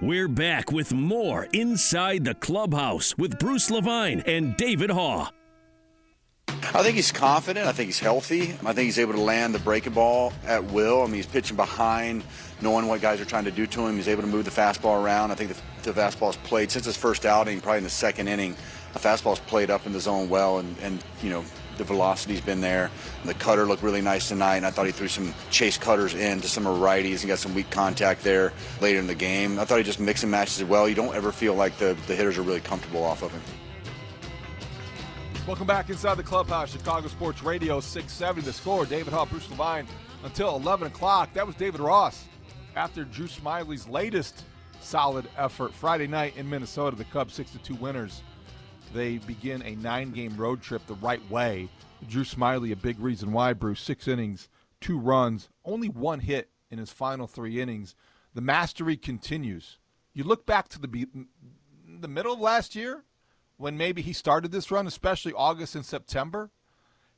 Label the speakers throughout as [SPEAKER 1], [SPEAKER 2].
[SPEAKER 1] We're back with more Inside the Clubhouse with Bruce Levine and David Haugh.
[SPEAKER 2] I think he's confident. I think he's healthy. I think he's able to land the breaking ball at will. I mean, he's pitching behind, knowing what guys are trying to do to him. He's able to move the fastball around. I think the, the fastball's played since his first outing, probably in the second inning. The fastball's played up in the zone well, and, and you know, the velocity's been there. The cutter looked really nice tonight, and I thought he threw some chase cutters into some righties and got some weak contact there later in the game. I thought he just mixed and matches it well. You don't ever feel like the, the hitters are really comfortable off of him.
[SPEAKER 3] Welcome back inside the clubhouse, Chicago Sports Radio 670. The score, David Haugh, Bruce Levine, until 11 o'clock. That was David Ross after Drew Smyly's latest solid effort Friday night in Minnesota. The Cubs 6 2 winners they begin a nine game road trip the right way. Drew Smyly, a big reason why, Bruce. Six innings, two runs, only one hit in his final three innings. The mastery continues. You look back to the, the middle of last year when maybe he started this run, especially August and September.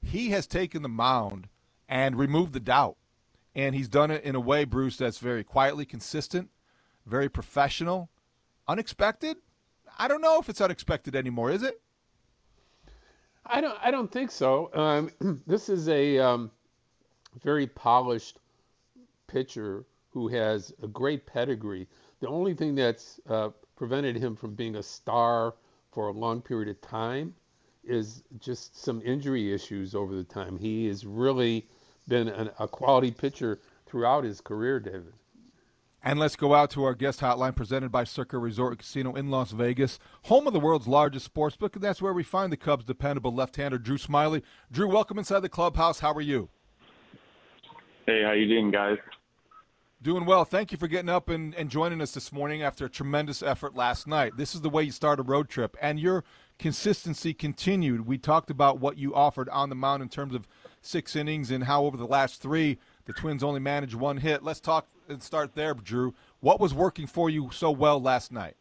[SPEAKER 3] He has taken the mound and removed the doubt. And he's done it in a way, Bruce, that's very quietly consistent, very professional, unexpected, I don't know if it's unexpected anymore, is it?
[SPEAKER 4] I don't. I don't think so. Um, this is a um, very polished pitcher who has a great pedigree. The only thing that's uh, prevented him from being a star for a long period of time is just some injury issues over the time. He has really been an, a quality pitcher throughout his career, David.
[SPEAKER 3] And let's go out to our guest hotline presented by Circa Resort Casino in Las Vegas, home of the world's largest sports book, and that's where we find the Cubs' dependable left-hander Drew Smyly. Drew, welcome inside the clubhouse. How are you?
[SPEAKER 5] Hey, how you doing, guys?
[SPEAKER 3] Doing well. Thank you for getting up and, and joining us this morning after a tremendous effort last night. This is the way you start a road trip, and your consistency continued. We talked about what you offered on the mound in terms of six innings and how over the last three the Twins only managed one hit. Let's talk and start there, Drew. What was working for you so well last night?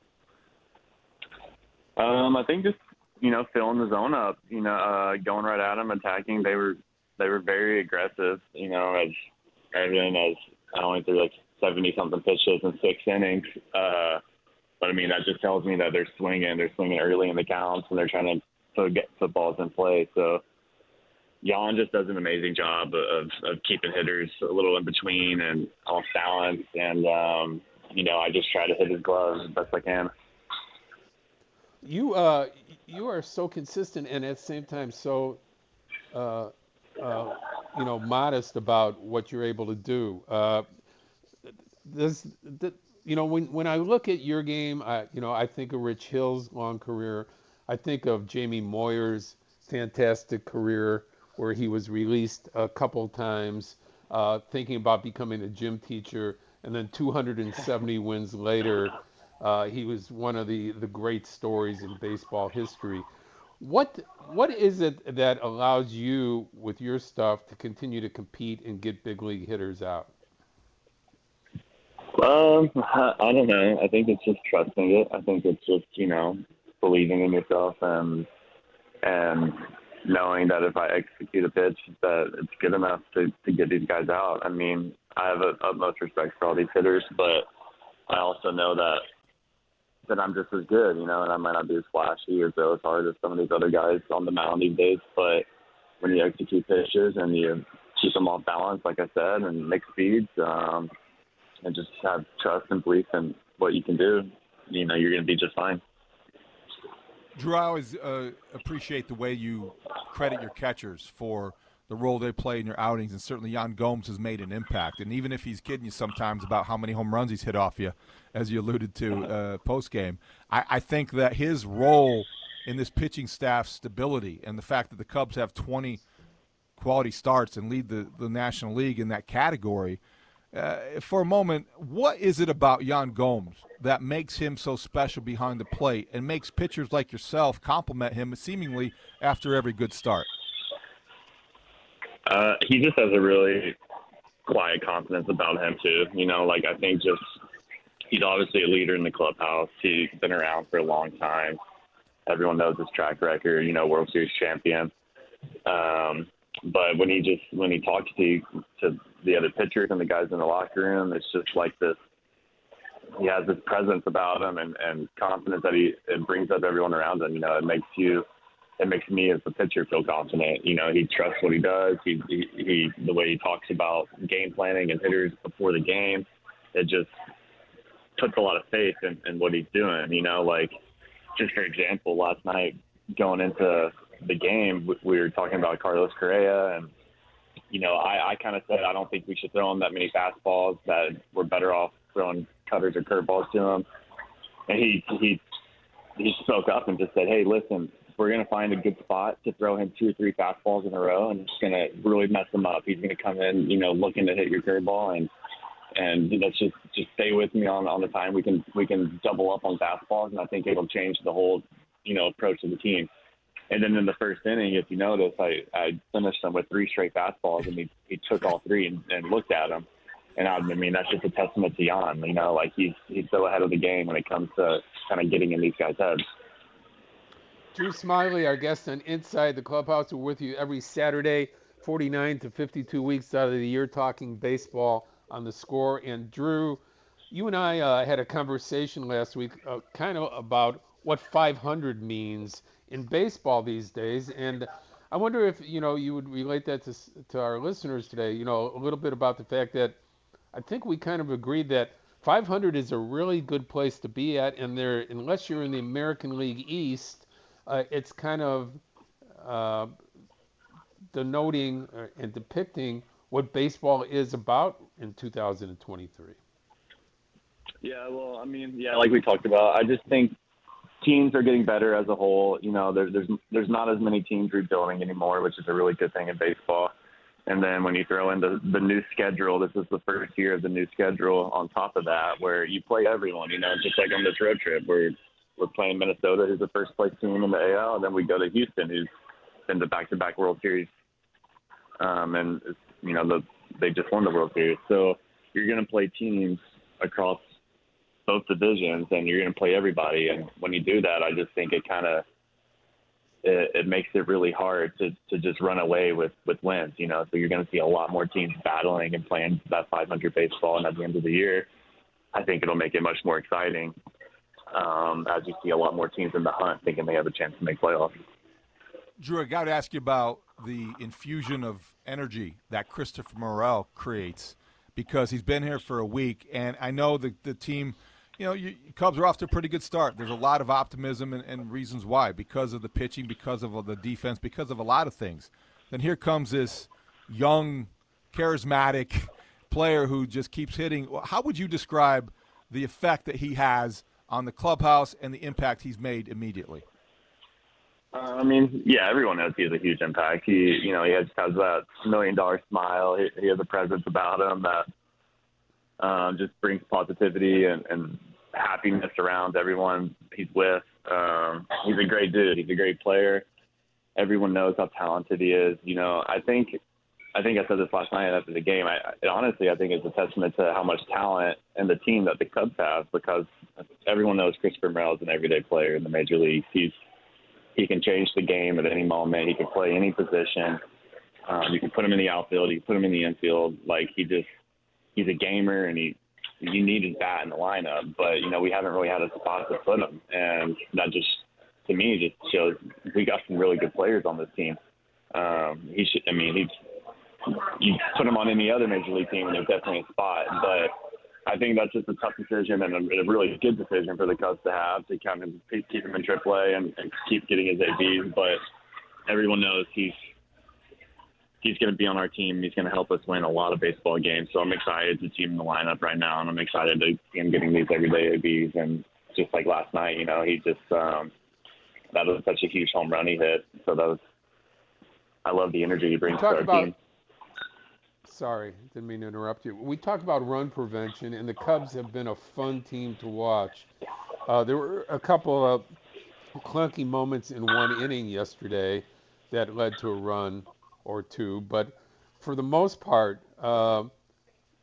[SPEAKER 5] Um, I think just you know filling the zone up, you know, uh, going right at them, attacking. They were they were very aggressive. You know, as Evan as I only threw like seventy something pitches in six innings. Uh, but I mean that just tells me that they're swinging. They're swinging early in the counts and they're trying to get footballs in play. So Yan just does an amazing job of, of keeping hitters a little in between and off balance. And, um, you know, I just try to hit his gloves as best I can.
[SPEAKER 4] You, uh, you are so consistent and at the same time so, uh, uh, you know, modest about what you're able to do. Uh, the, you know, when, when I look at your game, I, you know, I think of Rich Hill's long career. I think of Jamie Moyer's fantastic career where he was released a couple times, uh, thinking about becoming a gym teacher, and then 270 wins later, uh, he was one of the, the great stories in baseball history. What what is it that allows you with your stuff to continue to compete and get big league hitters out?
[SPEAKER 5] Um, I don't know. I think it's just trusting it. I think it's just you know believing in yourself and and knowing that if I execute a pitch, that it's good enough to to get these guys out. I mean, I have a, utmost respect for all these hitters, but I also know that that I'm just as good, you know, and I might not be as flashy or throw as hard as some of these other guys on the mound these days, but when you execute pitches and you keep them off balance, like I said, and mix speeds, um, and just have trust and belief in what you can do, you know, you're going to be just fine.
[SPEAKER 3] Drew, I always uh, appreciate the way you credit your catchers for the role they play in your outings, and certainly Yan Gomes has made an impact. And even if he's kidding you sometimes about how many home runs he's hit off you, as you alluded to uh, post game, I, I think that his role in this pitching staff stability and the fact that the Cubs have 20 quality starts and lead the, the National League in that category uh, for a moment, what is it about Yan Gomes that makes him so special behind the plate and makes pitchers like yourself compliment him seemingly after every good start?
[SPEAKER 5] Uh, he just has a really quiet confidence about him too. You know, like I think just he's obviously a leader in the clubhouse. He's been around for a long time. Everyone knows his track record. You know, World Series champion. Um, but when he just when he talks to to the other pitchers and the guys in the locker room, it's just like this. He has this presence about him and and confidence that he it brings up everyone around him. You know, it makes you it makes me as a pitcher feel confident. You know, he trusts what he does. He, he, he the way he talks about game planning and hitters before the game, it just puts a lot of faith in, in what he's doing. You know, like just for example, last night going into the game, we were talking about Carlos Correa, and you know, I, I kind of said I don't think we should throw him that many fastballs. That we're better off throwing cutters or curveballs to him. And he he he spoke up and just said, "Hey, listen, we're to find a good spot to throw him two or three fastballs in a row, and it's to really mess him up. He's to come in, you know, looking to hit your curveball, and and let's just just stay with me on on the time we can we can double up on fastballs, and I think it'll change the whole you know approach of the team. And then in the first inning, if you notice, I I finished him with three straight fastballs, and he he took all three and, and looked at them. And I, I mean, that's just a testament to Yan. You know, like he's he's so ahead of the game when it comes to kind of getting in these guys' heads.
[SPEAKER 4] Drew Smyly, our guest on Inside the Clubhouse, we're with you every Saturday, 49 to 52 weeks out of the year, talking baseball on the score. And Drew, you and I uh, had a conversation last week, uh, kind of about what 500 means in baseball these days, and I wonder if you know you would relate that to to our listeners today. You know, a little bit about the fact that I think we kind of agreed that 500 is a really good place to be at, and there, unless you're in the American League East uh, it's kind of uh, denoting uh, and depicting what baseball is about in 2023.
[SPEAKER 5] Yeah, well, I mean, yeah, like we talked about, I just think teams are getting better as a whole. You know, there, there's there's not as many teams rebuilding anymore, which is a really good thing in baseball. And then when you throw in the, the new schedule, this is the first year of the new schedule on top of that, where you play everyone. You know, just like on this road trip, where we're playing Minnesota, who's the first place team in the AL, and then we go to Houston, who's been the back-to-back World Series, um, and you know the, they just won the World Series. So you're going to play teams across both divisions, and you're going to play everybody. And when you do that, I just think it kind of it, it makes it really hard to to just run away with with wins. You know, so you're going to see a lot more teams battling and playing that 500 baseball, and at the end of the year, I think it'll make it much more exciting um, as you see a lot more teams in the hunt thinking they have a chance to make playoffs.
[SPEAKER 3] Drew, I got to ask you about the infusion of energy that Christopher Morel creates because he's been here for a week, and I know the the team. You know, you, Cubs are off to a pretty good start. There's a lot of optimism and, and reasons why because of the pitching, because of the defense, because of a lot of things. Then here comes this young, charismatic player who just keeps hitting. How would you describe the effect that he has on the clubhouse and the impact he's made immediately?
[SPEAKER 5] Uh, I mean, yeah, everyone knows he has a huge impact. He, you know, he has, has that million dollar smile. He, he has a presence about him that um, just brings positivity and, and happiness around everyone he's with. Um, he's a great dude. He's a great player. Everyone knows how talented he is. You know, I think I think I said this last night after the game. I, I honestly, I think it's a testament to how much talent and the team that the Cubs have because everyone knows Christopher Morel is an everyday player in the major leagues. He's he can change the game at any moment. He can play any position. Um, you can put him in the outfield. You can put him in the infield. Like he just he's a gamer, and he you needed that in the lineup. But you know we haven't really had a spot to put him, and that just to me just shows we got some really good players on this team. Um, he should. I mean, he's you put him on any other major league team, and there's definitely a spot. But I think that's just a tough decision and a, really good decision for the Cubs to have to kind of keep him in AAA and, and keep getting his ABs. But everyone knows he's he's going to be on our team. He's going to help us win a lot of baseball games. So I'm excited to see him in the lineup right now, and I'm excited to see him getting these everyday ABs. And just like last night, you know, he just um, that was such a huge home run he hit. So that was I love the energy he brings to our
[SPEAKER 4] about,
[SPEAKER 5] team
[SPEAKER 4] sorry, didn't mean to interrupt you. We talked about run prevention, and the Cubs have been a fun team to watch. Uh, there were a couple of clunky moments in one inning yesterday that led to a run or two, but for the most part, uh,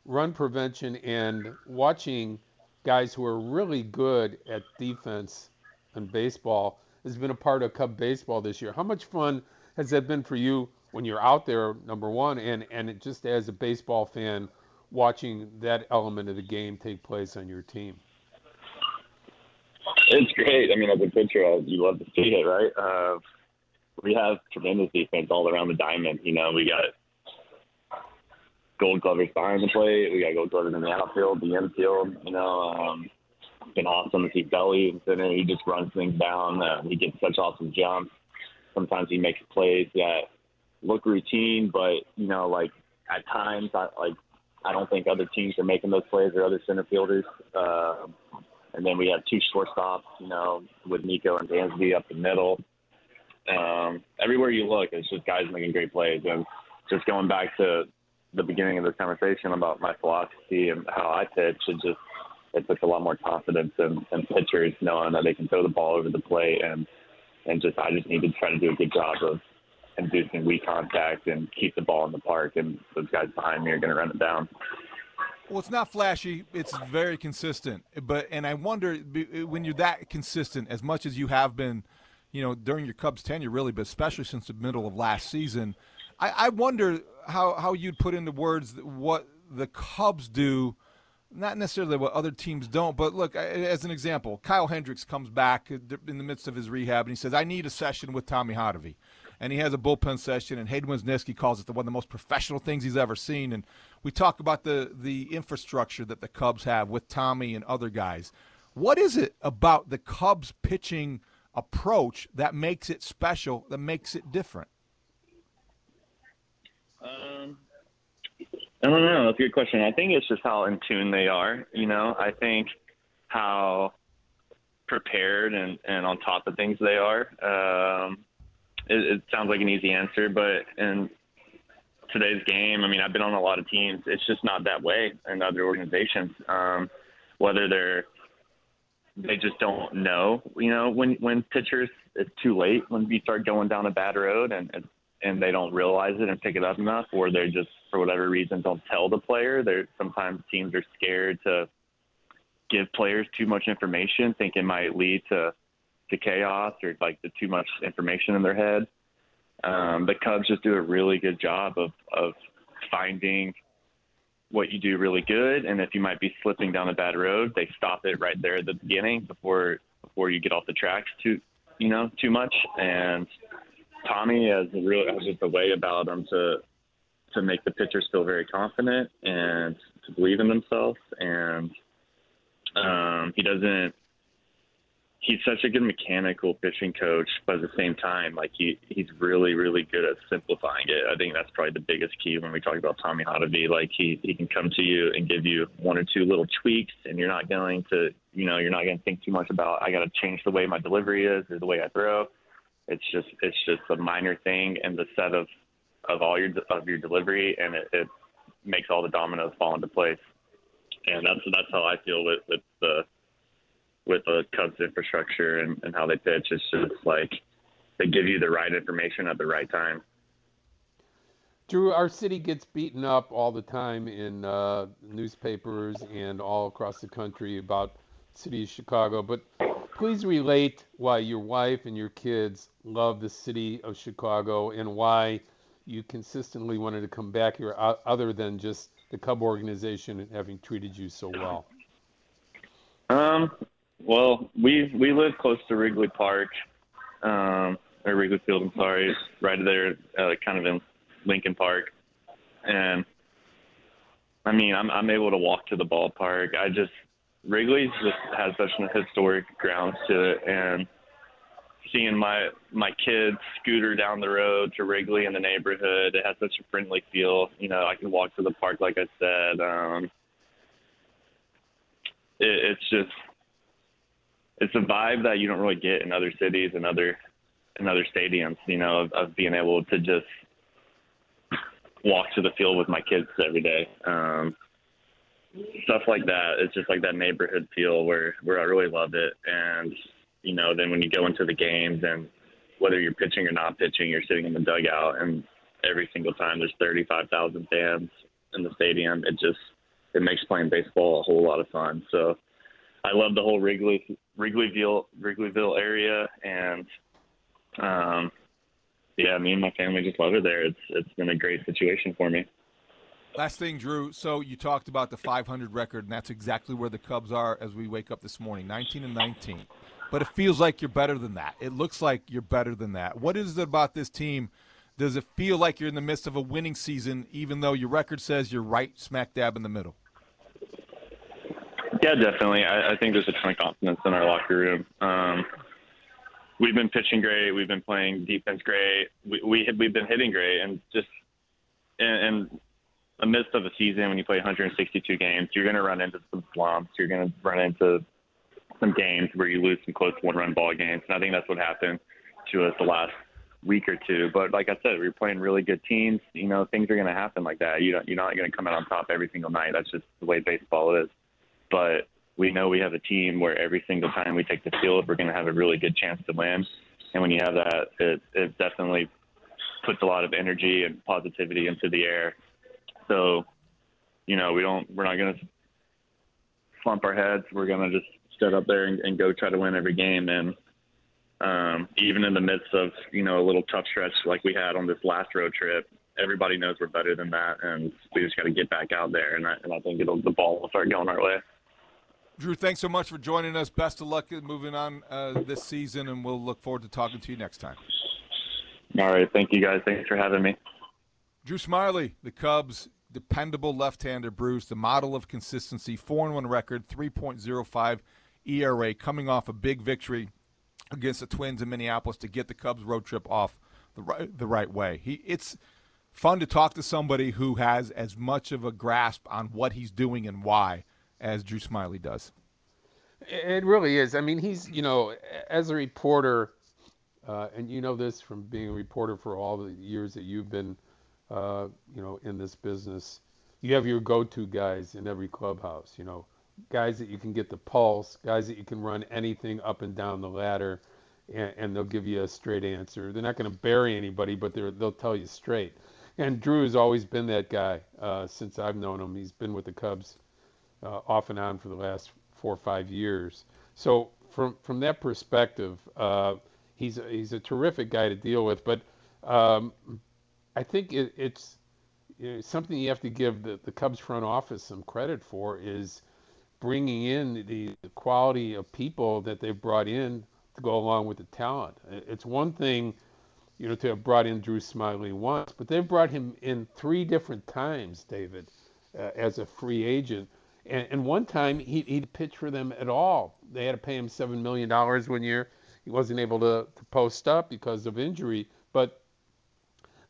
[SPEAKER 4] run prevention and watching guys who are really good at defense and baseball has been a part of Cub baseball this year. How much fun has that been for you when you're out there, number one, and and just as a baseball fan, watching that element of the game take place on your team?
[SPEAKER 5] It's great. I mean, as a pitcher, you love to see it, right? Uh, we have tremendous defense all around the diamond. You know, we got gold glovers behind the plate. We got gold glovers in the outfield, the infield. You know, um, it's been awesome to see Belly in center. He just runs things down. Uh, he gets such awesome jumps. Sometimes he makes plays that look routine, but you know, like at times, I like I don't think other teams are making those plays or other center fielders. Uh, and then we have two shortstops, you know, with Nico and Dansby up the middle. Um, everywhere you look, it's just guys making great plays. And just going back to the beginning of this conversation about my philosophy and how I pitch, it just it puts a lot more confidence in, in pitchers knowing that they can throw the ball over the plate and and just I just need to try to do a good job of inducing weak contact and keep the ball in the park and those guys behind me are going to run it down.
[SPEAKER 3] Well, it's not flashy. It's very consistent. But and I wonder when you're that consistent, as much as you have been, you know, during your Cubs tenure, really, but especially since the middle of last season, I, I wonder how how you'd put into words what the Cubs do. Not necessarily what other teams don't, but look, as an example, Kyle Hendricks comes back in the midst of his rehab and he says, I need a session with Tommy Hotovy and he has a bullpen session, and Hayden Wesneski calls it the one of the most professional things he's ever seen. And we talk about the the infrastructure that the Cubs have with Tommy and other guys. What is it about the Cubs pitching approach that makes it special, that makes it different?
[SPEAKER 5] Um, I don't know. That's a good question. I think it's just how in tune they are. You know, I think how prepared and, and on top of things they are. Um, it, it sounds like an easy answer, but in today's game, I mean, I've been on a lot of teams. It's just not that way in other organizations. Um, whether they're they just don't know, you know, when when pitchers it's too late when you start going down a bad road and and, they don't realize it and pick it up enough, or they just for whatever reason don't tell the player. They're sometimes teams are scared to give players too much information, think it might lead to to chaos or like the too much information in their head. Um, the Cubs just do a really good job of of finding what you do really good, and if you might be slipping down a bad road, they stop it right there at the beginning before before you get off the tracks too, you know, too much. And Tommy has a real has just a way about him to to make the pitchers feel very confident and to believe in themselves, and um, he doesn't he's such a good mechanical pitching coach, but at the same time, like he he's really really good at simplifying it. I think that's probably the biggest key when we talk about Tommy Hotovy. Like he he can come to you and give you one or two little tweaks, and you're not going to you know you're not going to think too much about I got to change the way my delivery is or the way I throw. It's just it's just a minor thing in the set of of all your of your delivery, and it, it makes all the dominoes fall into place. And that's that's how I feel with with the with the Cubs infrastructure and, and how they pitch. It's just like they give you the right information at the right time.
[SPEAKER 4] Drew, our city gets beaten up all the time in uh, newspapers and all across the country about city of Chicago. But please relate why your wife and your kids love the city of Chicago and why you consistently wanted to come back here, other than just the Cub organization and having treated you so well.
[SPEAKER 5] Um, well, we we live close to Wrigley Park, um, or Wrigley Field. I'm sorry, right there, uh, kind of in Lincoln Park, and I mean, I'm I'm able to walk to the ballpark. I just Wrigley just has such an historic grounds to it, and seeing my my kids scooter down the road to Wrigley in the neighborhood, it has such a friendly feel. You know, I can walk to the park, like I said. Um, it, it's just it's a vibe that you don't really get in other cities and other in other stadiums. You know, of, of being able to just walk to the field with my kids every day. Um, stuff like that. It's just like that neighborhood feel where where I really love it. And you know, then when you go into the games and whether you're pitching or not pitching, you're sitting in the dugout, and every single time there's 35,000 fans in the stadium. It just it makes playing baseball a whole lot of fun. So I love the whole Wrigley Wrigleyville Wrigleyville area, and um, yeah, me and my family just love it there. It's it's been a great situation for me.
[SPEAKER 3] Last thing, Drew. So you talked about the 500 record, and that's exactly where the Cubs are as we wake up this morning, 19 and 19. But it feels like you're better than that. It looks like you're better than that. What is it about this team? Does it feel like you're in the midst of a winning season, even though your record says you're right smack dab in the middle?
[SPEAKER 5] Yeah, definitely. I, I think there's a ton of confidence in our locker room. Um, we've been pitching great. We've been playing defense great. We, we we've been hitting great, and just in, in the midst of a season when you play 162 games, you're going to run into some slumps. You're going to run into some games where you lose some close one-run ball games, and I think that's what happened to us the last week or two. But like I said, we're playing really good teams. You know, things are going to happen like that. You don't, you're not going to come out on top every single night. That's just the way baseball is. But we know we have a team where every single time we take the field, we're going to have a really good chance to win. And when you have that, it, it definitely puts a lot of energy and positivity into the air. So, you know, we don't, we're not going to slump our heads. We're going to just step up there and, and go try to win every game. And um, even in the midst of, you know, a little tough stretch like we had on this last road trip, everybody knows we're better than that. And we just got to get back out there. And I, and I think it'll, the ball will start going our way.
[SPEAKER 3] Drew, thanks so much for joining us. Best of luck moving on uh, this season, and we'll look forward to talking to you next time.
[SPEAKER 5] All right. Thank you, guys. Thanks for having me.
[SPEAKER 3] Drew Smyly, the Cubs' dependable left-hander, Bruce, the model of consistency, four and one record, 3.05 ERA, coming off a big victory against the Twins in Minneapolis to get the Cubs road trip off the right the right way. He it's fun to talk to somebody who has as much of a grasp on what he's doing and why as Drew Smyly does.
[SPEAKER 4] It really is. I mean, he's, you know, as a reporter, uh, and you know this from being a reporter for all the years that you've been, uh, you know, in this business, you have your go to guys in every clubhouse, you know, guys that you can get the pulse, guys that you can run anything up and down the ladder, and, and they'll give you a straight answer. They're not going to bury anybody, but they'll tell you straight. And Drew has always been that guy uh, since I've known him. He's been with the Cubs uh, off and on for the last four or five years. So from from that perspective, uh, he's a, he's a terrific guy to deal with. But um, I think it, it's you know, something you have to give the, the Cubs front office some credit for is bringing in the, the quality of people that they've brought in to go along with the talent. It's one thing, you know, to have brought in Drew Smyly once, but they've brought him in three different times, David, uh, as a free agent and, and one time he, he'd pitch for them at all. They had to pay him $7 million one year. He wasn't able to, to post up because of injury. But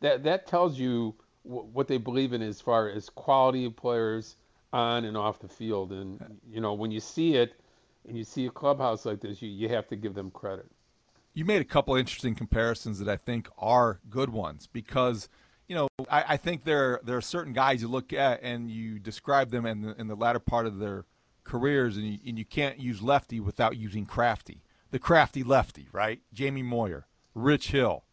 [SPEAKER 4] that, that tells you w- what they believe in as far as quality of players on and off the field. And, you know, when you see it and you see a clubhouse like this, you, you have to give them credit.
[SPEAKER 3] You made a couple interesting comparisons that I think are good ones because – you know, I, I, think there there are certain guys you look at and you describe them in the, in the latter part of their careers, and you, and you can't use lefty without using crafty. The crafty lefty, right? Jamie Moyer, Rich Hill,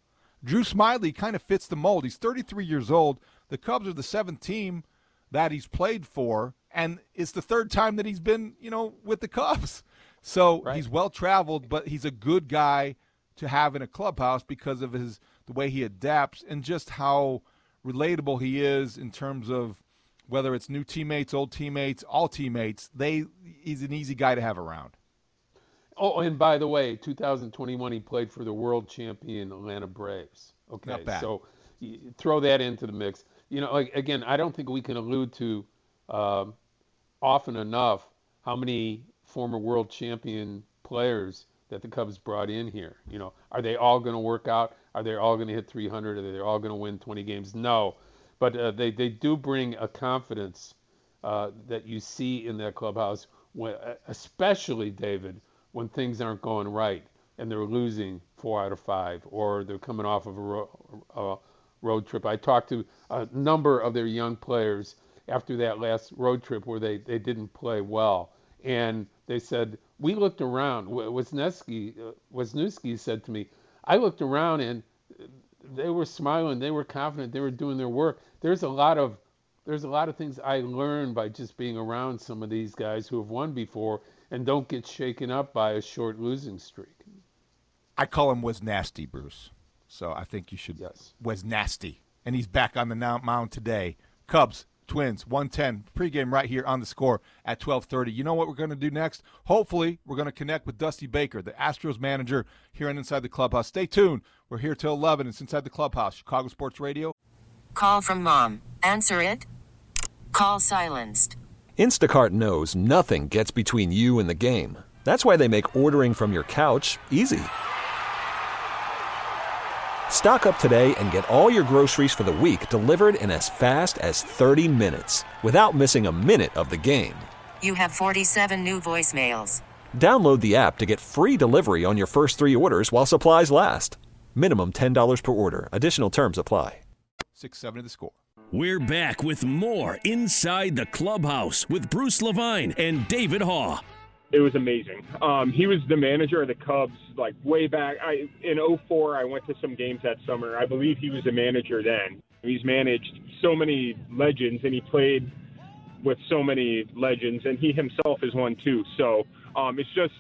[SPEAKER 3] Drew Smyly kind of fits the mold. He's 33 years old. The Cubs are the seventh team that he's played for, and it's the third time that he's been, you know, with the Cubs. So right. he's well traveled, but he's a good guy to have in a clubhouse because of his the way he adapts, and just how relatable he is in terms of whether it's new teammates, old teammates, all teammates. They he's an easy guy to have around.
[SPEAKER 4] Oh, and by the way, 2021 he played for the world champion Atlanta Braves. Okay, so throw that into the mix. You know, like, again, I don't think we can allude to um, often enough how many former world champion players that the Cubs brought in here. You know, are they all going to work out? Are they all going to hit 300? Are they all going to win 20 games? No, but uh, they they do bring a confidence uh, that you see in that clubhouse, when, especially David, when things aren't going right and they're losing four out of five, or they're coming off of a, ro- a road trip. I talked to a number of their young players after that last road trip where they, they didn't play well. And they said, we looked around. Wesneski, uh, Wesneski said to me, I looked around and they were smiling, they were confident, they were doing their work. There's a lot of there's a lot of things I learned by just being around some of these guys who have won before and don't get shaken up by a short losing streak.
[SPEAKER 3] I call him was nasty, Bruce. So I think you should
[SPEAKER 4] yes.
[SPEAKER 3] was nasty, and he's back on the mound today. Cubs Twins 110 pregame right here on the score at 12:30. You know what we're going to do next? Hopefully, we're going to connect with Dusty Baker, the Astros manager here on Inside the Clubhouse. Stay tuned. We're here till 11. It's Inside the Clubhouse, Chicago Sports Radio.
[SPEAKER 6] Call from mom. Answer it. Call silenced.
[SPEAKER 7] Instacart knows nothing gets between you and the game. That's why they make ordering from your couch easy. Stock up today and get all your groceries for the week delivered in as fast as 30 minutes without missing a minute of the game.
[SPEAKER 6] You have 47 new voicemails.
[SPEAKER 7] Download the app to get free delivery on your first three orders while supplies last. Minimum $10 per order. Additional terms apply.
[SPEAKER 3] 6 7 to the score.
[SPEAKER 1] We're back with more Inside the Clubhouse with Bruce Levine and David Haugh
[SPEAKER 8] it was amazing. Um, he was the manager of the Cubs like way back. I in 04, I went to some games that summer. I believe he was the manager then. He's managed so many legends, and he played with so many legends, and he himself is one too. So um, it's just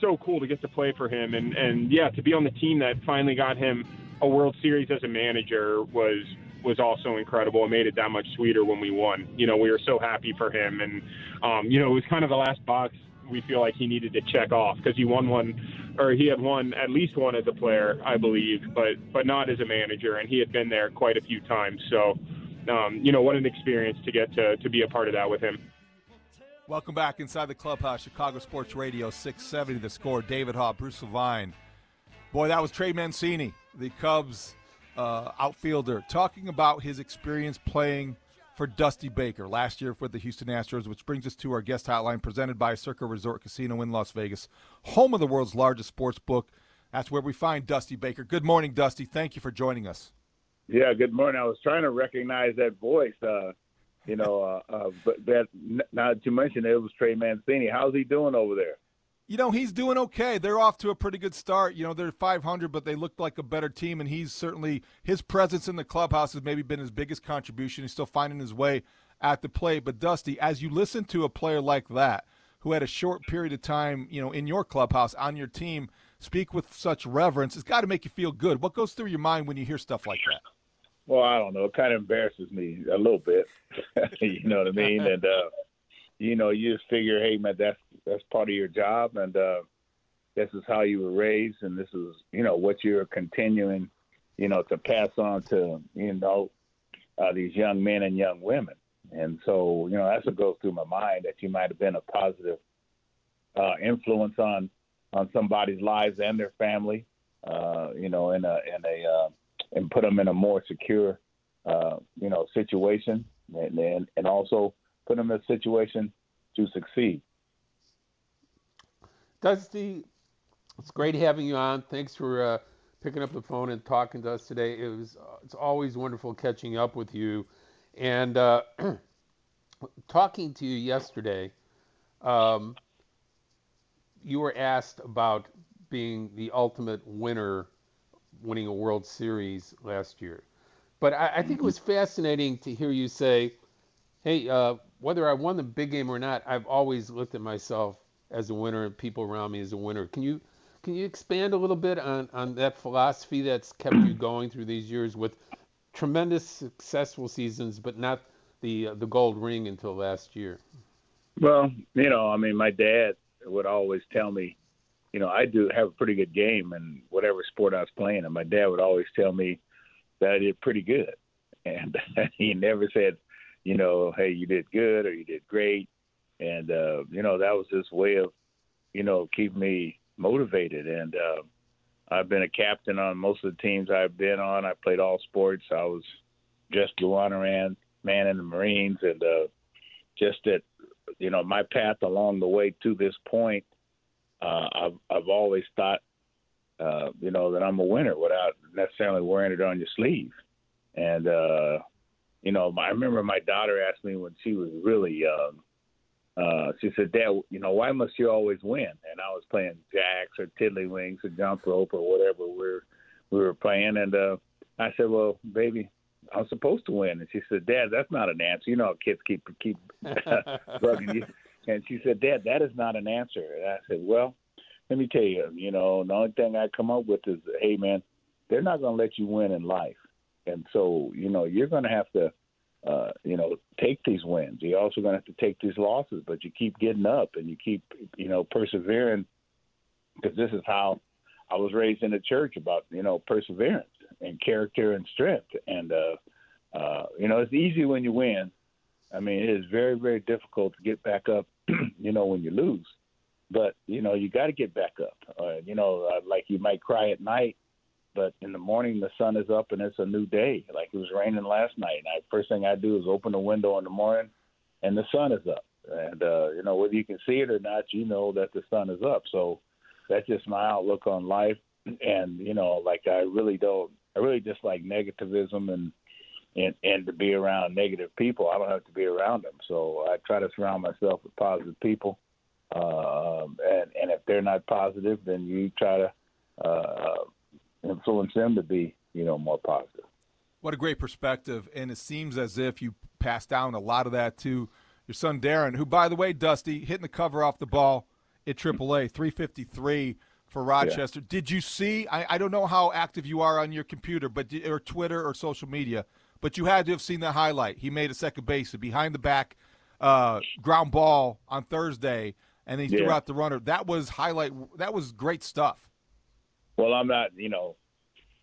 [SPEAKER 8] so cool to get to play for him, and and yeah, to be on the team that finally got him a World Series as a manager was was also incredible. It made it that much sweeter when we won. You know, we were so happy for him, and um, you know, it was kind of the last box we feel like he needed to check off because he won one, or he had won at least one as a player, I believe, but but not as a manager, and he had been there quite a few times. So, um, you know, what an experience to get to to be a part of that with him.
[SPEAKER 3] Welcome back inside the clubhouse, Chicago Sports Radio 670. The score, David Haugh, Bruce Levine. Boy, that was Trey Mancini, the Cubs uh, outfielder, talking about his experience playing for Dusty Baker last year for the Houston Astros, which brings us to our guest hotline presented by Circa Resort Casino in Las Vegas, home of the world's largest sports book. That's where we find Dusty Baker. Good morning, Dusty. Thank you for joining us.
[SPEAKER 9] Yeah, good morning. I was trying to recognize that voice. Uh, you know, uh, uh, but that not to mention it was Trey Mancini. How's he doing over there?
[SPEAKER 3] You know, he's doing okay. They're off to a pretty good start. You know, they're 500, but they look like a better team, and he's certainly his presence in the clubhouse has maybe been his biggest contribution. He's still finding his way at the plate. But Dusty, as you listen to a player like that, who had a short period of time, you know, in your clubhouse on your team, speak with such reverence, it's got to make you feel good. What goes through your mind when you hear stuff like that?
[SPEAKER 9] Well, I don't know. It kind of embarrasses me a little bit. you know what I mean? and uh, you know, you just figure, hey man, that's that's part of your job, and uh, this is how you were raised, and this is you know what you're continuing, you know, to pass on to you know uh, these young men and young women. And so, you know, that's what goes through my mind that you might have been a positive uh, influence on on somebody's lives and their family, uh, you know, in a in a uh, and put them in a more secure, uh, you know, situation, and, and and also put them in a situation to succeed.
[SPEAKER 4] Dusty, it's great having you on. Thanks for uh, picking up the phone and talking to us today. It was it's always wonderful catching up with you, and uh, talking to you yesterday. Um, you were asked about being the ultimate winner, winning a World Series last year. But I, I think it was fascinating to hear you say, "Hey, uh, whether I won the big game or not, I've always looked at myself as a winner and people around me as a winner. Can you can you expand a little bit on, on that philosophy that's kept you going through these years with tremendous successful seasons, but not the uh, the gold ring until last year?
[SPEAKER 9] Well, you know, I mean, my dad would always tell me, you know, I do have a pretty good game in whatever sport I was playing, and my dad would always tell me that I did pretty good, and he never said, you know, hey, you did good or you did great. And, uh, you know, that was his way of, you know, keep me motivated. And uh, I've been a captain on most of the teams I've been on. I played all sports. I was just Luanaran man in the Marines. And uh, just that, you know, my path along the way to this point, uh, I've, I've always thought, uh, you know, that I'm a winner without necessarily wearing it on your sleeve And uh, you know, I remember my daughter asked me when she was really young. Uh, she said, "Dad, you know, why must you always win?" And I was playing jacks or tiddlywinks or jump rope or whatever we were we were playing, and uh, I said, "Well, baby, I'm supposed to win." And she said, "Dad, that's not an answer. You know how kids keep keep bugging you." And she said, "Dad, that is not an answer." And I said, "Well, let me tell you, you know, the only thing I come up with is, hey, man, they're not going to let you win in life, and so you know you're going to have to." Uh, you know, take these wins. You're also going to have to take these losses, but you keep getting up and you keep, you know, persevering because this is how I was raised in the church about, you know, perseverance and character and strength. And, uh, uh, you know, it's easy when you win. I mean, it is very, very difficult to get back up, you know, when you lose. But, you know, you got to get back up. Uh, you know, uh, like you might cry at night but in the morning the sun is up and it's a new day. Like it was raining last night, and I, first thing I do is open the window in the morning, and the sun is up. And uh, you know whether you can see it or not, you know that the sun is up. So that's just my outlook on life. And you know, like I really don't, I really dislike negativism and and and to be around negative people. I don't have to be around them. So I try to surround myself with positive people. Uh, and and if they're not positive, then you try to uh, influence them to be, you know, more positive.
[SPEAKER 3] What a great perspective, and it seems as if you passed down a lot of that to your son Darren, who, by the way, Dusty hitting the cover off the ball at AAA, 353 for Rochester. Yeah. Did you see? I, I, don't know how active you are on your computer, but or Twitter or social media, but you had to have seen the highlight. He made a second base, a behind the back uh, ground ball on Thursday, and he yeah. threw out the runner. That was highlight. That was great stuff.
[SPEAKER 9] Well, I'm not. You know,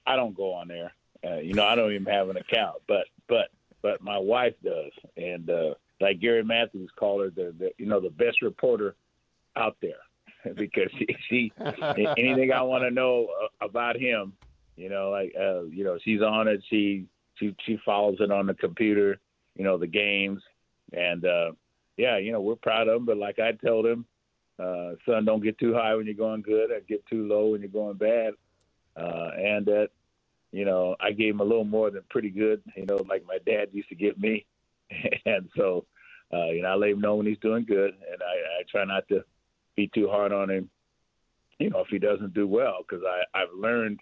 [SPEAKER 9] I don't go on there. Uh, you know, I don't even have an account, but but but my wife does, and uh, like Gary Matthews called her the, the you know the best reporter out there because she, she anything I want to know uh, about him, you know, like uh, you know she's on it. She she she follows it on the computer, you know, the games, and uh, yeah, you know we're proud of him. But like I told him, uh, son, don't get too high when you're going good, or get too low when you're going bad. Uh, and that, you know, I gave him a little more than pretty good, you know, like my dad used to give me. and so, uh, you know, I let him know when he's doing good, and I, I try not to be too hard on him, you know, if he doesn't do well, because I've learned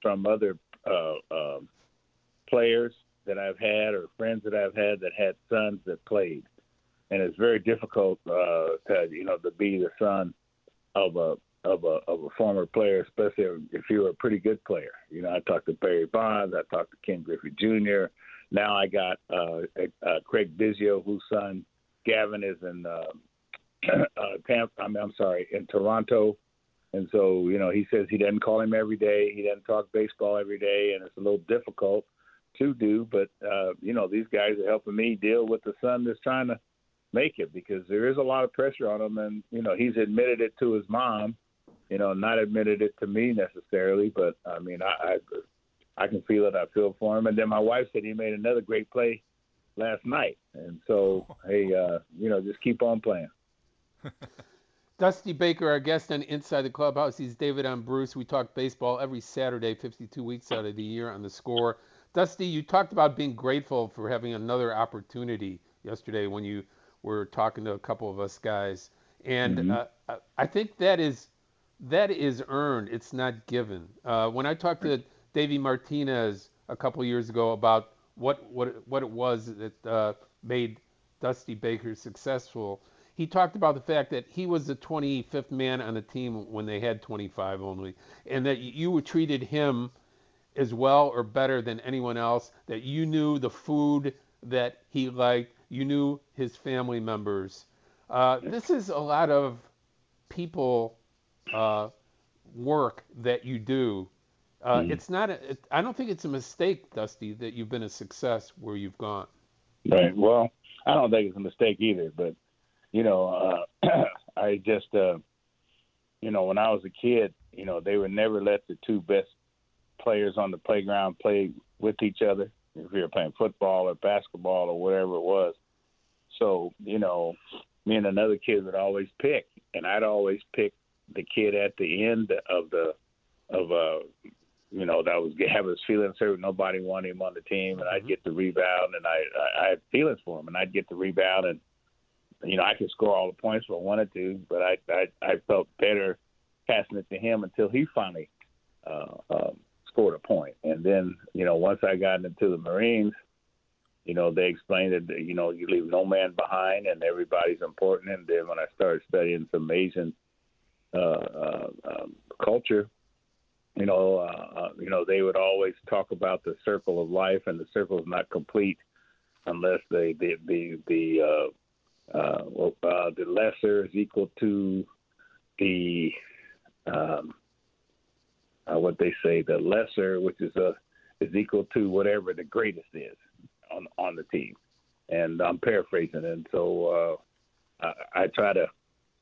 [SPEAKER 9] from other uh, uh, players that I've had or friends that I've had that had sons that played and it's very difficult uh, to you know to be the son of a of a of a former player, especially if you're a pretty good player. You know, I talked to Barry Bonds, I talked to Ken Griffey Jr. Now I got uh, uh, Craig Biggio, whose son Gavin is in uh, uh, Tampa. I mean, I'm sorry, in Toronto. And so, you know, he says he doesn't call him every day. He doesn't talk baseball every day, and it's a little difficult to do. But uh, you know, these guys are helping me deal with the son that's trying to make it because there is a lot of pressure on him, and you know he's admitted it to his mom, you know, not admitted it to me necessarily, but I mean I I, I can feel it. I feel for him, and then my wife said he made another great play last night, and so hey, uh, you know, just keep on playing.
[SPEAKER 4] Dusty Baker, our guest on Inside the Clubhouse. He's David on Bruce. We talk baseball every Saturday, 52 weeks out of the year on the score. Dusty, you talked about being grateful for having another opportunity yesterday when you were talking to a couple of us guys, and mm-hmm. uh, I think that is that is earned. It's not given. Uh, when I talked to Davey Martinez a couple years ago about what what what it was that uh, made Dusty Baker successful, he talked about the fact that he was the 25th man on the team when they had 25 only, and that you treated him as well or better than anyone else. That you knew the food that he liked, you knew his family members. Uh, this is a lot of people uh, work that you do. Uh, mm. It's not. A, it, I don't think it's a mistake, Dusty, that you've been a success where you've gone.
[SPEAKER 9] Right. Well, I don't think it's a mistake either. But you know, uh, I just, uh, you know, when I was a kid, you know, they would never let the two best players on the playground play with each other. If you were playing football or basketball or whatever it was, so, you know, me and another kid would always pick, and I'd always pick the kid at the end of the of uh you know, that was having his feelings hurt. Nobody wanted him on the team, and I'd get the rebound, and I, I I had feelings for him, and I'd get the rebound, and you know, I could score all the points if I wanted to, but I I, I felt better passing it to him until he finally uh, um, scored a point, and then you know, once I got into the Marines. You know, they explained that you know you leave no man behind, and everybody's important. And then when I started studying some Asian uh, uh, um, culture, you know, uh, uh, you know, they would always talk about the circle of life, and the circle is not complete unless the the the the uh, uh, well, uh, the lesser is equal to the um, uh, what they say the lesser, which is a is equal to whatever the greatest is on on the team. And I'm paraphrasing, and so uh, I, I try to,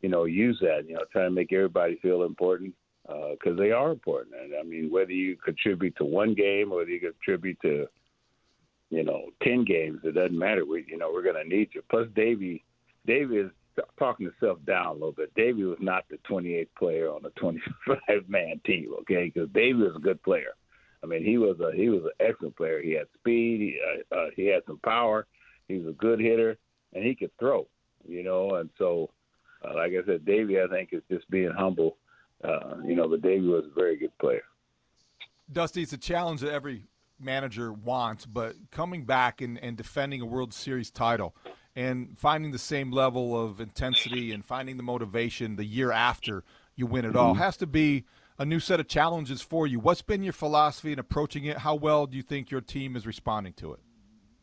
[SPEAKER 9] you know, use that, you know, try to make everybody feel important because uh, they are important. And I mean, whether you contribute to one game or whether you contribute to, you know, ten games, it doesn't matter. We, you know, we're going to need you. Plus, Davey, Davey is talking himself down a little bit. Davey was not the 28th player on the 25-man team, okay? Because Davey was a good player. I mean, he was a he was an excellent player. He had speed. He uh, uh, he had some power. He was a good hitter, and he could throw. You know, and so, uh, like I said, Davey, I think is just being humble uh, you know, but Davey was a very good player.
[SPEAKER 3] Dusty, it's a challenge that every manager wants, but coming back and, and defending a World Series title and finding the same level of intensity and finding the motivation the year after you win it all mm-hmm. has to be a new set of challenges for you. What's been your philosophy in approaching it? How well do you think your team is responding to it?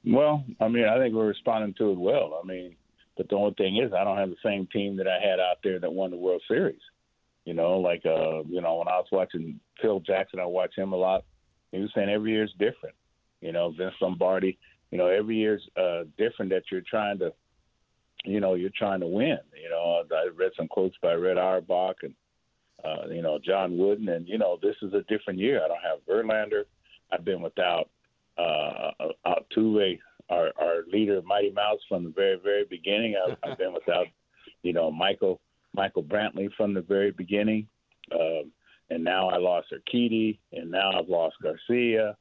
[SPEAKER 9] Well, I mean, I think we're responding to it well. I mean, but the only thing is, I don't have the same team that I had out there that won the World Series. You know, like uh, you know, when I was watching Phil Jackson, I watch him a lot. He was saying every year is different. You know, Vince Lombardi. You know, every year's uh, different that you're trying to, you know, you're trying to win. You know, I read some quotes by Red Auerbach and uh, you know John Wooden, and you know this is a different year. I don't have Verlander. I've been without uh, Altuve, our our leader, Mighty Mouse, from the very very beginning. I've, I've been without, you know, Michael Michael Brantley from the very beginning. Um, and now I lost Urquidy, and now I've lost Garcia.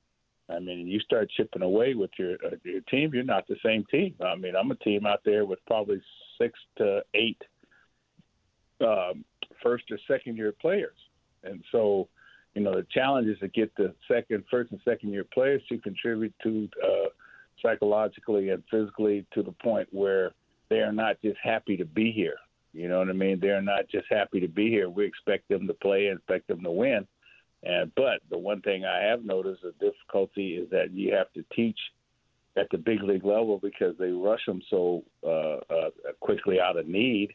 [SPEAKER 9] I mean, you start chipping away with your uh, your team, you're not the same team. I mean, I'm a team out there with probably six to eight um, first or second year players, and so you know the challenge is to get the second, first and second year players to contribute to uh, psychologically and physically to the point where they are not just happy to be here. You know what I mean? They're not just happy to be here. We expect them to play expect them to win. And but the one thing I have noticed the difficulty is that you have to teach at the big league level because they rush them so uh, uh, quickly out of need,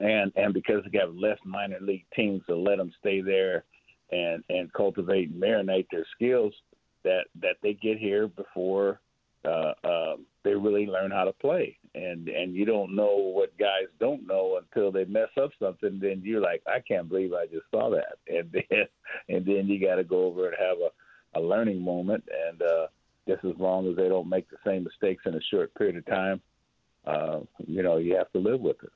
[SPEAKER 9] and and because they have less minor league teams to let them stay there and and cultivate and marinate their skills that that they get here before uh, uh, they really learn how to play. And and you don't know what guys don't know until they mess up something. Then you're like, I can't believe I just saw that. And then and then you got to go over and have a, a learning moment. And uh, just as long as they don't make the same mistakes in a short period of time, uh, you know, you have to live with it.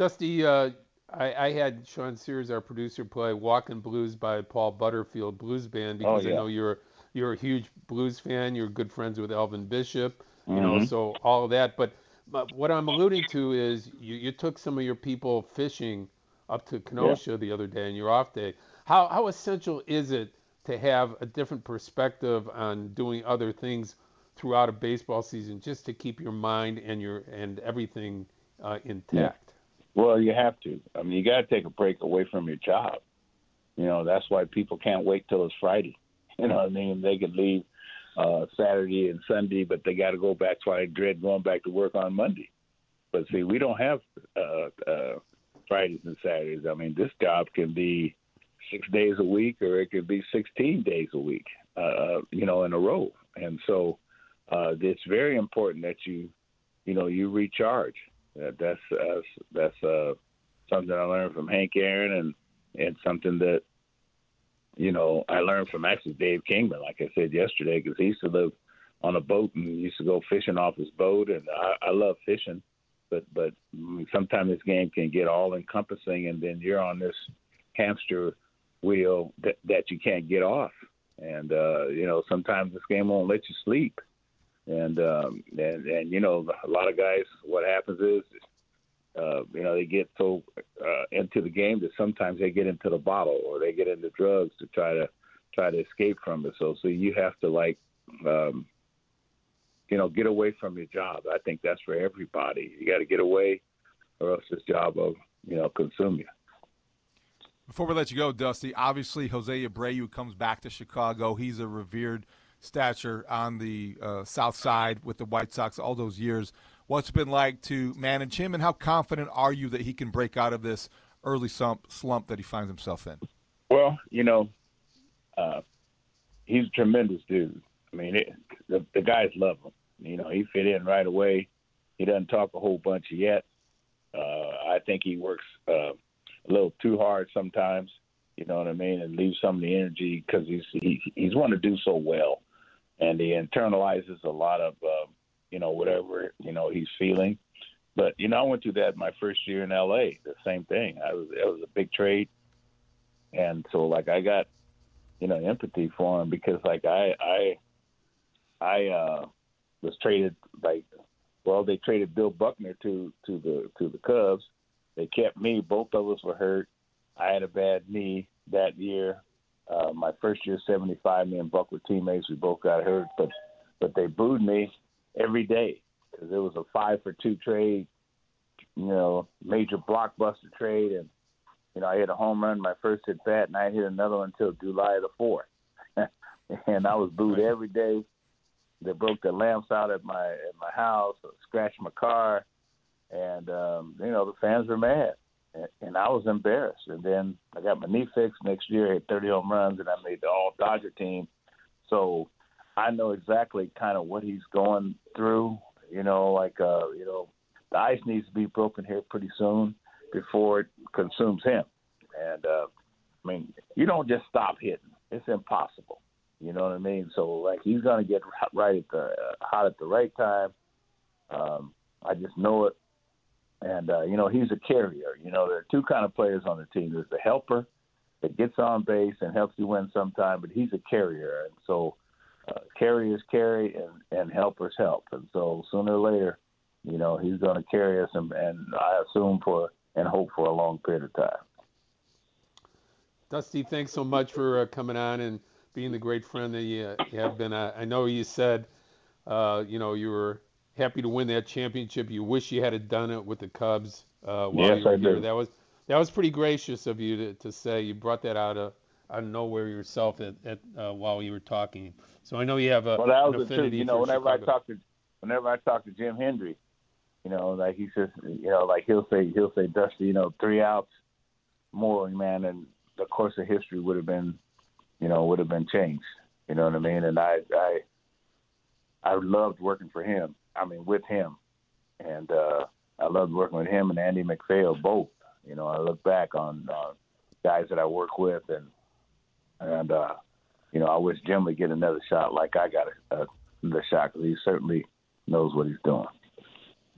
[SPEAKER 4] Dusty, uh, I, I, had Sean Sears, our producer, play "Walking Blues" by Paul Butterfield Blues Band oh, because oh, yeah. I know you're you're a huge blues fan. You're good friends with Elvin Bishop. You mm-hmm. know, so all of that. But, but what I'm alluding to is you, you took some of your people fishing up to Kenosha yeah. the other day on your off day. How how essential is it to have a different perspective on doing other things throughout a baseball season, just to keep your mind and your and everything uh, intact? Yeah.
[SPEAKER 9] Well, you have to. I mean, you got to take a break away from your job. You know, that's why people can't wait till it's Friday. You know what I mean? They could leave uh, Saturday and Sunday, but they got to go back. So I dread going back to work on Monday. But see, we don't have uh, uh, Fridays and Saturdays. I mean, this job can be six days a week, or it could be 16 days a week. Uh, you know, in a row. And so uh, it's very important that you, you know, you recharge. Uh, that's uh, that's uh, something I learned from Hank Aaron, and and something that you know, I learned from actually Dave Kingman, like I said yesterday, because he used to live on a boat and used to go fishing off his boat, and I, I love fishing, but but sometimes this game can get all encompassing, and then you're on this hamster wheel that, that you can't get off. And uh, you know, sometimes this game won't let you sleep. And um, and and you know, a lot of guys, what happens is, uh, you know, they get so uh, into the game that sometimes they get into the bottle or they get into drugs to try to try to escape from it. So so you have to like. Um, you know, get away from your job. I think that's for everybody. You got to get away, or else this job will, you know, consume you.
[SPEAKER 3] Before we let you go, Dusty, obviously Jose Abreu comes back to Chicago. He's a revered stature on the uh, South Side with the White Sox all those years. What's it been like to manage him, and how confident are you that he can break out of this early slump, slump that he finds himself in?
[SPEAKER 9] Well, you know, uh, he's a tremendous dude. I mean, it, the, the guys love him. You know, he fit in right away. He doesn't talk a whole bunch yet. Uh, I think he works uh, a little too hard sometimes. You know what I mean, and leaves some of the energy because he's he, he's wanting to do so well, and he internalizes a lot of uh, you know whatever you know he's feeling. But you know, I went through that my first year in L.A. The same thing. I was it was a big trade, and so like I got you know empathy for him because like I I I uh, was traded like well they traded Bill Buckner to to the to the Cubs they kept me. Both of us were hurt. I had a bad knee that year. Uh, my first year, 75, me and Buck were teammates. We both got hurt, but but they booed me every day because it was a five for two trade, you know, major blockbuster trade, and you know I hit a home run my first at bat, and I hit another one until July the fourth, and I was booed every day. They broke the lamps out at my at my house, scratched my car, and um, you know the fans were mad, and, I was embarrassed. And then I got my knee fixed next year, hit 30 home runs, and I made the All Dodger team. So I know exactly kind of what he's going through. You know, like uh, you know, the ice needs to be broken here pretty soon before it consumes him. And uh, I mean, you don't just stop hitting; it's impossible. You know what I mean? So like he's gonna get right at the uh, hot at the right time. Um, I just know it and uh, you know he's a carrier. You know there are two kind of players on the team. There's the helper that gets on base and helps you win sometime, but he's a carrier, and so uh, carriers carry and, and helpers help, and so sooner or later, you know he's going to carry us, and, and I assume for and hope for a long period of time.
[SPEAKER 4] Dusty, thanks so much for uh, coming on and being the great friend that you, you have been. I, I know you said, uh, you know, you were happy to win that championship. You wish you had done it with the Cubs uh, while
[SPEAKER 9] yes,
[SPEAKER 4] you were
[SPEAKER 9] I
[SPEAKER 4] here.
[SPEAKER 9] do.
[SPEAKER 4] That was that was pretty gracious of you to, to say. You brought that out of out of nowhere yourself at, at uh, while you were talking. So I know you have a
[SPEAKER 9] well, that was the
[SPEAKER 4] affinity
[SPEAKER 9] truth. You know, whenever
[SPEAKER 4] Chicago.
[SPEAKER 9] I talk to whenever I talk to Jim Hendry, you know, like he says, you know, like he'll say he'll say Dusty, you know, three outs more, man, and the course of history would have been, you know, would have been changed. You know what I mean? And I I I loved working for him. I mean, with him, and uh, I loved working with him and Andy MacPhail both. You know, I look back on uh, guys that I work with, and and uh, you know, I wish Jim would get another shot like I got a, a, another shot because he certainly knows what he's doing.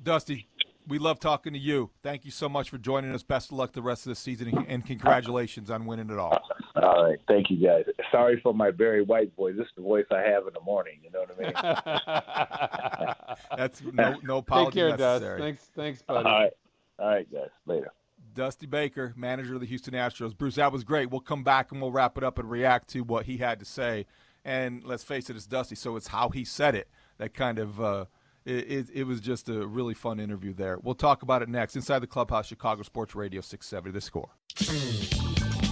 [SPEAKER 3] Dusty, we love talking to you. Thank you so much for joining us. Best of luck the rest of the season, and- and congratulations on winning it all.
[SPEAKER 9] All right, thank you guys. Sorry for my very White voice. This is the voice I have in the morning. You know what I mean?
[SPEAKER 3] That's no no
[SPEAKER 4] Take
[SPEAKER 3] apology
[SPEAKER 4] care, Dust. Thanks, thanks,
[SPEAKER 9] All
[SPEAKER 4] buddy.
[SPEAKER 9] right, all right, guys. Later.
[SPEAKER 3] Dusty Baker, manager of the Houston Astros. Bruce, that was great. We'll come back and we'll wrap it up and react to what he had to say. And let's face it, it's Dusty, so it's how he said it that kind of uh, it, it, it was just a really fun interview there. We'll talk about it next inside the clubhouse, Chicago Sports Radio 670. The score.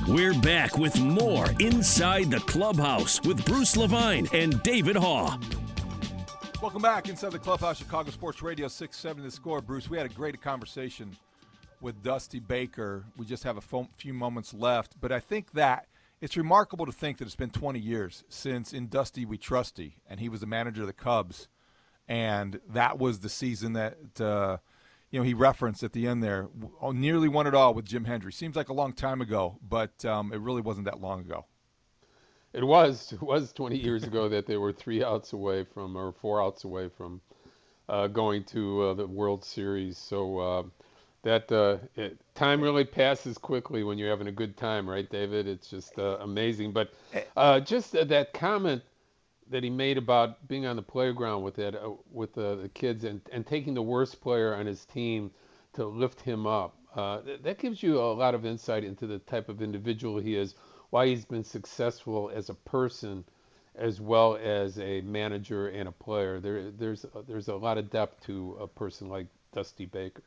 [SPEAKER 1] We're back with more Inside the Clubhouse with Bruce Levine and David Haugh.
[SPEAKER 3] Welcome back inside the clubhouse, Chicago Sports Radio 670. The score, Bruce. We had a great conversation with Dusty Baker. We just have a few moments left, but I think that it's remarkable to think that it's been 20 years since in Dusty we trusty, and he was the manager of the Cubs, and that was the season that uh, you know he referenced at the end there. oh, Nearly won it all with Jim Hendry. Seems like a long time ago, but um, it really wasn't that long ago.
[SPEAKER 4] It was it was 20 years ago that they were three outs away from or four outs away from uh, going to uh, the World Series. So uh, that uh, it, time really passes quickly when you're having a good time, right, David? It's just uh, amazing. But
[SPEAKER 3] Eh.
[SPEAKER 4] uh, just that comment that he made about being on the playground with that uh, with the, the kids and, and taking the worst player on his team to lift him up. Uh, th- that gives you a lot of insight into the type of individual he is, why he's been successful as a person, as well as a manager and a player. There, there's there's a lot of depth to a person like Dusty Baker.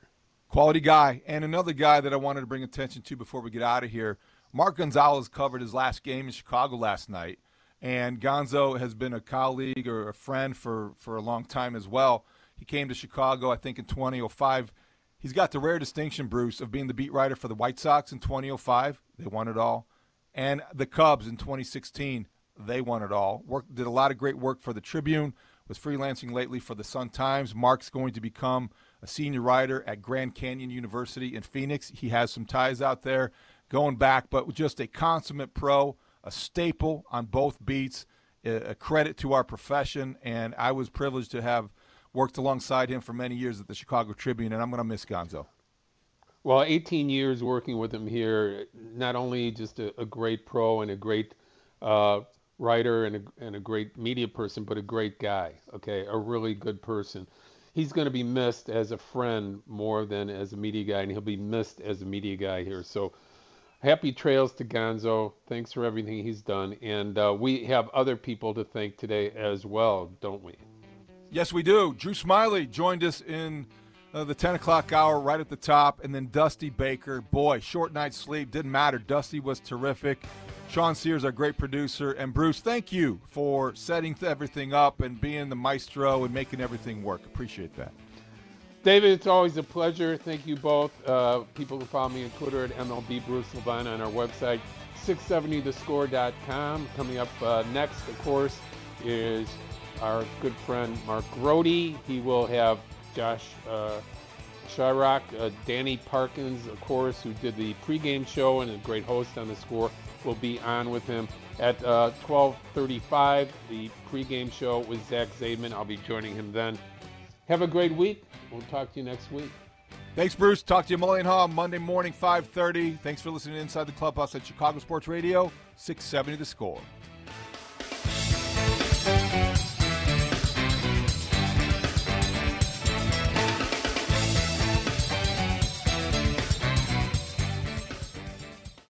[SPEAKER 3] Quality guy. And another guy that I wanted to bring attention to before we get out of here Mark Gonzalez covered his last game in Chicago last night. And Gonzo has been a colleague or a friend for, for a long time as well. He came to Chicago, I think, in 2005. He's got the rare distinction, Bruce, of being the beat writer for the White Sox in 2005. They won it all. And the Cubs in 2016. They won it all. Work, did a lot of great work for the Tribune. Was freelancing lately for the Sun Times. Mark's going to become a senior writer at Grand Canyon University in Phoenix. He has some ties out there going back, but just a consummate pro, a staple on both beats, a credit to our profession. And I was privileged to have worked alongside him for many years at the Chicago Tribune, and I'm going to miss Gonzo.
[SPEAKER 4] Well, 18 years working with him here, not only just a, a great pro and a great uh, writer and a, and a great media person, but a great guy, okay, a really good person. He's going to be missed as a friend more than as a media guy, and he'll be missed as a media guy here. So happy trails to Gonzo. Thanks for everything he's done. And uh, we have other people to thank today as well, don't we?
[SPEAKER 3] Yes, we do. Drew Smyly joined us in uh, the 10 o'clock hour right at the top. And then Dusty Baker. Boy, short night's sleep. Didn't matter. Dusty was terrific. Sean Sears, our great producer. And Bruce, thank you for setting everything up and being the maestro and making everything work. Appreciate that.
[SPEAKER 4] David, it's always a pleasure. Thank you both. Uh, people can follow me on Twitter at MLB Bruce Levine on our website, 670thescore.com. Coming up uh, next, of course, is our good friend Mark Grote. He will have Josh uh, Schrock, uh, Danny Parkins, of course, who did the pregame show and a great host on the score, will be on with him at uh, 12:35. The pregame show with Zach Zaidman. I'll be joining him then. Have a great week. We'll talk to you next week.
[SPEAKER 3] Thanks, Bruce. Talk to you Mully and Haugh Monday morning, 5.30. Thanks for listening to Inside the Clubhouse at Chicago Sports Radio, 670 The Score.